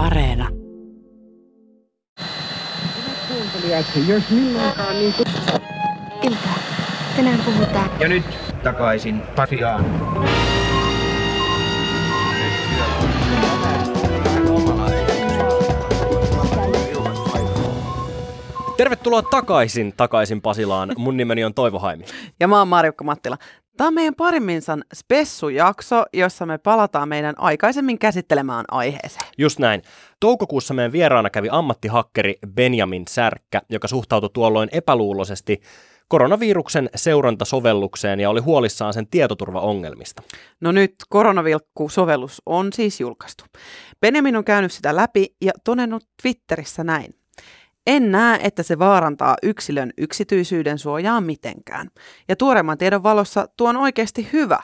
Areena. jos milloinkaan niin kuin... Tänään puhutaan. Ja nyt takaisin Pasiaan. Tervetuloa takaisin, takaisin Pasilaan. Mun nimeni on Toivo Haimi. Ja mä oon Marjukka Mattila. Tämä on meidän parimminsan spessujakso, jossa me palataan meidän aikaisemmin käsittelemään aiheeseen. Just näin. Toukokuussa meidän vieraana kävi ammattihakkeri Benjamin Särkkä, joka suhtautui tuolloin epäluuloisesti koronaviruksen seurantasovellukseen ja oli huolissaan sen tietoturvaongelmista. No nyt koronavilkku-sovellus on siis julkaistu. Benjamin on käynyt sitä läpi ja todennut Twitterissä näin. En näe, että se vaarantaa yksilön yksityisyyden suojaa mitenkään. Ja tuoreemman tiedon valossa tuo on oikeasti hyvä.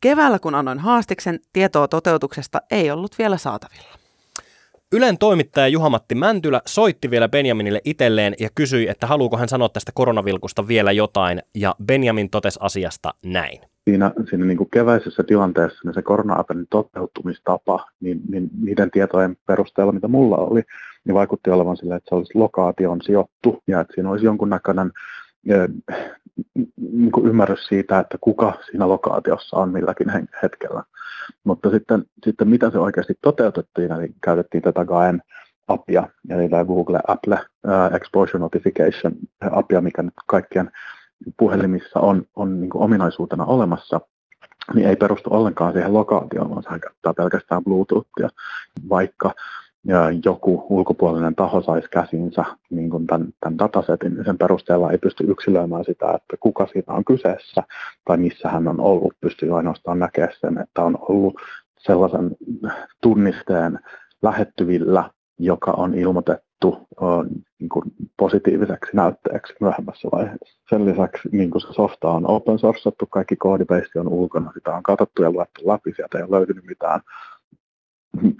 Keväällä kun annoin haastiksen, tietoa toteutuksesta ei ollut vielä saatavilla. Ylen toimittaja Juhamatti Mäntylä soitti vielä Benjaminille itselleen ja kysyi, että haluuko hän sanoa tästä koronavilkusta vielä jotain, ja Benjamin totesi asiasta näin. Siinä, siinä niin kuin keväisessä tilanteessa niin se korona toteutumistapa, niin, niin niiden tietojen perusteella, mitä mulla oli, niin vaikutti olevan sille, että se olisi lokaation sijoittu ja että siinä olisi jonkunnäköinen niin kuin ymmärrys siitä, että kuka siinä lokaatiossa on milläkin hetkellä. Mutta sitten, sitten mitä se oikeasti toteutettiin, eli käytettiin tätä GAEN appia, eli tämä Google Apple uh, Exposure Notification appia, mikä nyt kaikkien puhelimissa on, on niin kuin ominaisuutena olemassa, niin ei perustu ollenkaan siihen lokaatioon, vaan se käyttää pelkästään Bluetoothia, vaikka ja joku ulkopuolinen taho saisi käsinsä niin kuin tämän, tämän datasetin, niin sen perusteella ei pysty yksilöimään sitä, että kuka siinä on kyseessä tai missä hän on ollut. Pystyy ainoastaan näkemään sen, että on ollut sellaisen tunnisteen lähettyvillä, joka on ilmoitettu niin kuin positiiviseksi näytteeksi myöhemmässä vaiheessa. Sen lisäksi niin kuin se softa on open sourcettu, kaikki koodibase on ulkona, sitä on katsottu ja luettu läpi, sieltä ei ole löytynyt mitään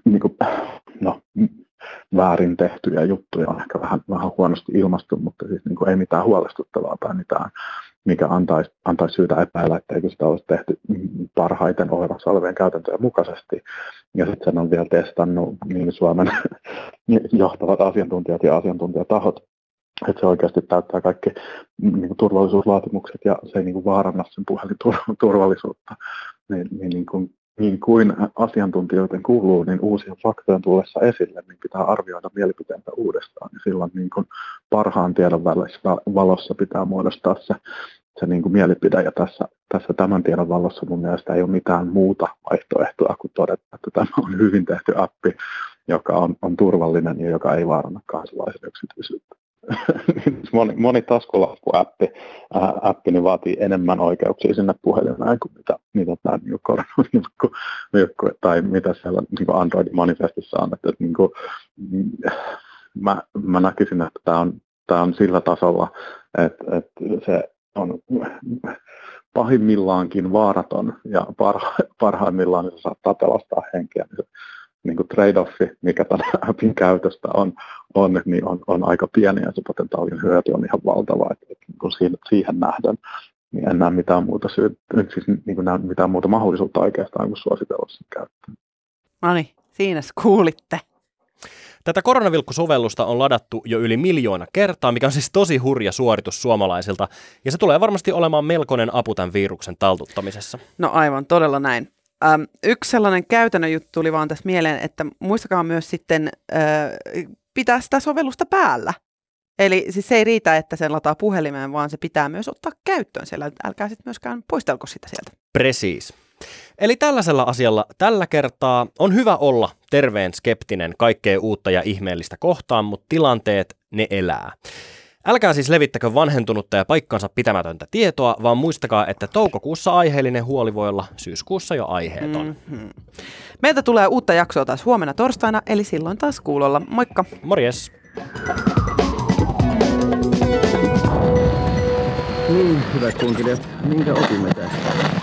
niin kuin, no, väärin tehtyjä juttuja on ehkä vähän, vähän huonosti ilmastu, mutta siis niin kuin ei mitään huolestuttavaa tai mitään, mikä antaisi, antaisi syytä epäillä, etteikö sitä olisi tehty parhaiten olemassa olevien käytäntöjen mukaisesti. Ja sitten sen on vielä testannut niin Suomen johtavat asiantuntijat ja asiantuntijatahot, että se oikeasti täyttää kaikki niin kuin turvallisuusvaatimukset ja se ei niin kuin vaaranna sen puhelin turvallisuutta. Niin, niin, niin kuin niin kuin asiantuntijoiden kuuluu, niin uusien faktojen tullessa esille, niin pitää arvioida mielipiteitä uudestaan. Ja silloin niin kuin parhaan tiedon valossa pitää muodostaa se, se niin kuin mielipide. Ja tässä, tässä tämän tiedon valossa mun mielestä ei ole mitään muuta vaihtoehtoa kuin todeta, että tämä on hyvin tehty appi, joka on, on turvallinen ja joka ei vaaranna kansalaisen yksityisyyttä. Niin moni, moni taskulaskuäppi ää, appi niin vaatii enemmän oikeuksia sinne puhelimeen kuin mitä, mitä tämä niin koronavillkku, tai mitä siellä niin Android-manifestissa on. Että, niin kuin, mm, mä, mä näkisin, että tämä on, tämä on sillä tasolla, että, että se on pahimmillaankin vaaraton ja parha, parhaimmillaan se saattaa pelastaa henkeä. Niin niin kuin trade-offi, mikä tämän appin käytöstä on, on, niin on, on aika pieni ja se potentiaalinen hyöty on ihan valtava. Että, että niin kuin siihen, siihen nähden niin en näe mitään muuta, syyt, siis niin kuin näe mitään muuta mahdollisuutta oikeastaan kuin suositella sen käyttöön. No niin, siinä kuulitte. Tätä koronavilkkusovellusta on ladattu jo yli miljoona kertaa, mikä on siis tosi hurja suoritus suomalaisilta, ja se tulee varmasti olemaan melkoinen apu tämän viruksen taltuttamisessa. No aivan, todella näin. Ähm, yksi sellainen käytännön juttu tuli vaan tässä mieleen, että muistakaa myös sitten äh, pitää sitä sovellusta päällä. Eli siis se ei riitä, että sen lataa puhelimeen, vaan se pitää myös ottaa käyttöön siellä. Älkää sitten myöskään poistelko sitä sieltä. Precis. Eli tällaisella asialla tällä kertaa on hyvä olla terveen skeptinen kaikkea uutta ja ihmeellistä kohtaan, mutta tilanteet ne elää. Älkää siis levittäkö vanhentunutta ja paikkansa pitämätöntä tietoa, vaan muistakaa, että toukokuussa aiheellinen huoli voi olla syyskuussa jo aiheeton. Mm-hmm. Meiltä tulee uutta jaksoa taas huomenna torstaina, eli silloin taas kuulolla. Moikka! Morjes! Niin, hyvät kunkilijat, minkä opimme tästä?